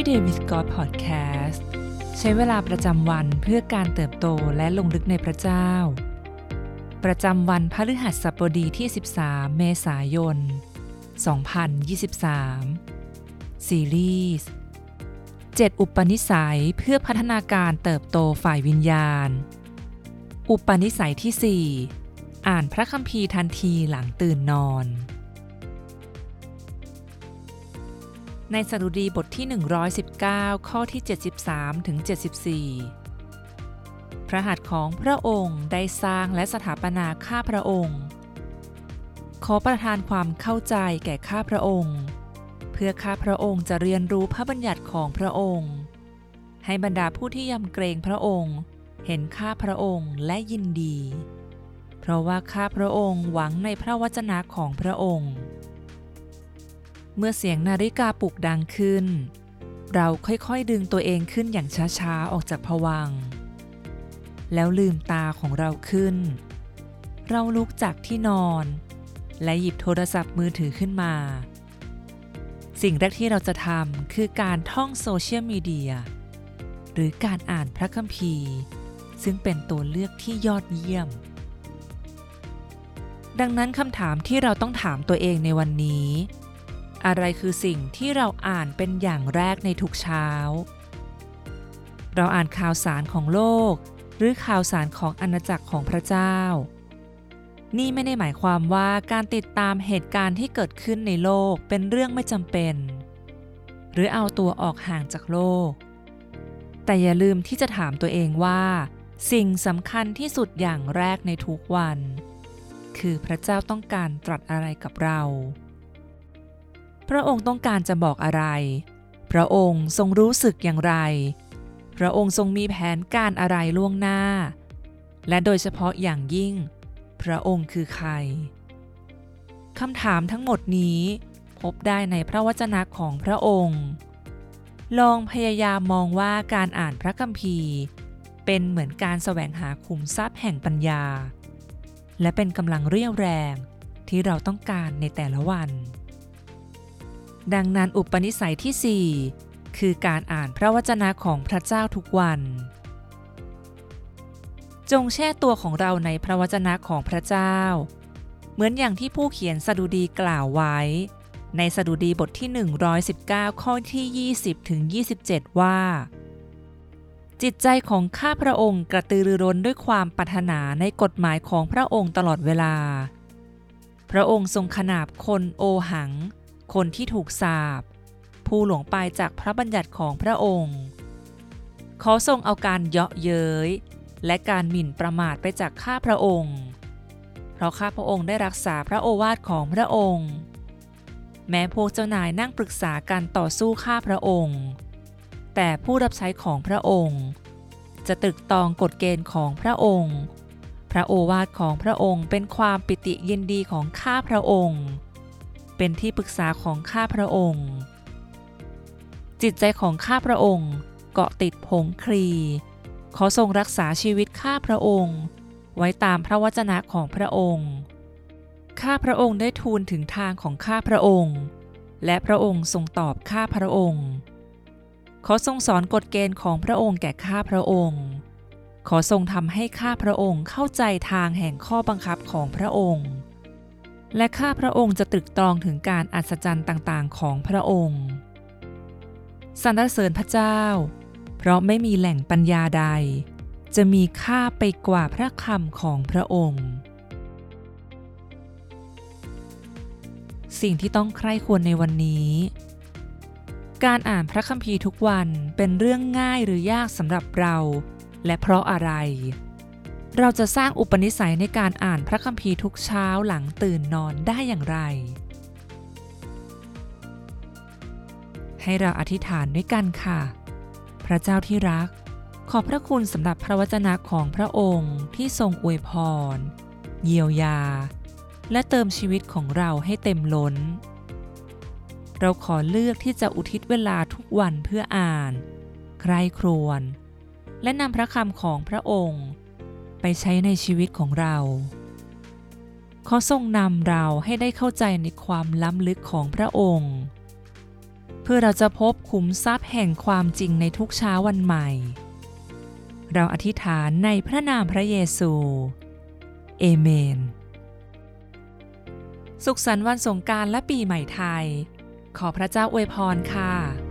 Everyday with God Podcast ใช้เวลาประจำวันเพื่อการเติบโตและลงลึกในพระเจ้า ประจำวันพฤหัสบดีที่ 13 เมษายน 2023 ซีรีส์7อุปนิสัยเพื่อพัฒนาการเติบโตฝ่ายวิญญาณ อุปนิสัยที่ 4 อ่านพระคัมภีร์ทันทีหลังตื่นนอน ในสดุดีบทที่ 119 ข้อที่ 73 ถึง 74 พระหัตถ์ของพระองค์ได้สร้างและสถาปนาข้าพระองค์ ขอประทานความเข้าใจแก่ข้าพระองค์ เพื่อข้าพระองค์จะเรียนรู้พระบัญญัติของพระองค์ ให้บรรดาผู้ที่ยำเกรงพระองค์ เห็นข้าพระองค์และยินดี เพราะว่าข้าพระองค์หวังในพระวจนะของพระองค์ เมื่อเสียงนาฬิกาปลุกดังขึ้น เราค่อยๆดึงตัวเองขึ้นอย่างช้าๆออกจากผวัง แล้วลืมตาของเราขึ้น เราลุกจากที่นอน และหยิบโทรศัพท์มือถือขึ้นมา สิ่งแรกที่เราจะทำคือการท่องโซเชียลมีเดียหรือการอ่านพระคัมภีร์ ซึ่งเป็นตัวเลือกที่ยอดเยี่ยม ดังนั้นคำถามที่เราต้องถามตัวเองในวันนี้ อะไรคือสิ่งที่เราอ่านเป็นอย่างแรกในทุกเช้า เราอ่านข่าวสารของโลก หรือข่าวสารของอาณาจักรของพระเจ้า นี่ไม่ได้หมายความว่าการติดตามเหตุการณ์ที่เกิดขึ้นในโลกเป็นเรื่องไม่จำเป็น หรือเอาตัวออกห่างจากโลก แต่อย่าลืมที่จะถามตัวเองว่า สิ่งสำคัญที่สุดอย่างแรกในทุกวัน คือพระเจ้าต้องการตรัสอะไรกับเรา พระองค์ต้องการจะบอกอะไร พระองค์ทรงรู้สึกอย่างไร พระองค์ทรงมีแผนการอะไรล่วงหน้า และโดยเฉพาะอย่างยิ่ง พระองค์คือใครคำถามทั้งหมดนี้พบได้ในพระวจนะของพระองค์ ลองพยายามมองว่าการอ่านพระคัมภีร์ เป็นเหมือนการแสวงหาขุมทรัพย์แห่งปัญญา และเป็นกำลังเรี่ยวแรงที่เราต้องการในแต่ละวัน ดังนั้นอุปนิสัยที่ 4 คือการอ่านพระวจนะของพระเจ้าทุกวัน จงแช่ตัวของเราในพระวจนะของพระเจ้า เหมือนอย่างที่ผู้เขียนสดุดีกล่าวไว้ ในสดุดีบทที่ 119 ข้อที่ 20 ถึง 27 ว่า จิตใจของข้าพระองค์กระตือรือร้นด้วยความปรารถนาในกฎหมายของพระองค์ตลอดเวลา พระองค์ทรงขนาบคนโอหัง คนที่ถูกสาบ ผู้หลงไปจากพระบัญญัติของพระองค์ ขอทรงเอาการเยาะเย้ย และการหมิ่นประมาทไปจากข้าพระองค์ เพราะข้าพระองค์ได้รักษาพระโอวาทของพระองค์ แม้พวกเจ้านายนั่งปรึกษาการต่อสู้ข้าพระองค์ แต่ผู้รับใช้ของพระองค์ จะตึกตองกฎเกณฑ์ของพระองค์พระโอวาทของพระองค์เป็นความปิติยินดีของข้าพระองค์ เป็นที่ปรึกษาของข้าพระองค์ จิตใจของข้าพระองค์เกาะติดผงครีขอทรงรักษาชีวิตข้าพระองค์ ไว้ตามพระวจนะของพระองค์ ข้าพระองค์ได้ทูลถึงทางของข้าพระองค์ และพระองค์ทรงตอบข้าพระองค์ ขอทรงสอนกฎเกณฑ์ของพระองค์แก่ข้าพระองค์ขอทรงทำให้ข้าพระองค์เข้าใจทางแห่งข้อบังคับของพระองค์ และข้าพระองค์จะตรึกตรองถึงการอัศจรรย์ต่างๆ ของพระองค์สรรเสริญพระเจ้า เพราะไม่มีแหล่งปัญญาใด จะมีค่าไปกว่าพระคำของพระองค์ สิ่งที่ต้องใคร่ควรในวันนี้ การอ่านพระคัมภีร์ทุกวันเป็นเรื่องง่ายหรือยากสำหรับเรา และเพราะอะไร เราจะสร้างอุปนิสัยในการอ่านพระคัมภีร์ทุกเช้าหลังตื่นนอนได้อย่างไร ให้เราอธิษฐานด้วยกันค่ะ พระเจ้าที่รัก ขอบพระคุณสำหรับพระวจนะของพระองค์ที่ทรงอวยพร เยียวยา และเติมชีวิตของเราให้เต็มล้น เราขอเลือกที่จะอุทิศเวลาทุกวันเพื่ออ่าน ใคร่ครวญและนำพระคำของพระองค์ ไปใช้ในชีวิตของเราขอทรงนำเราให้ได้เข้าใจในความล้ำลึกของพระองค์ เพื่อเราจะพบขุมทรัพย์แห่งความจริงในทุกเช้าวันใหม่ เราอธิษฐานในพระนามพระเยซู เอเมน สุขสันต์วันสงการและปีใหม่ไทย ขอพระเจ้าอวยพรค่ะ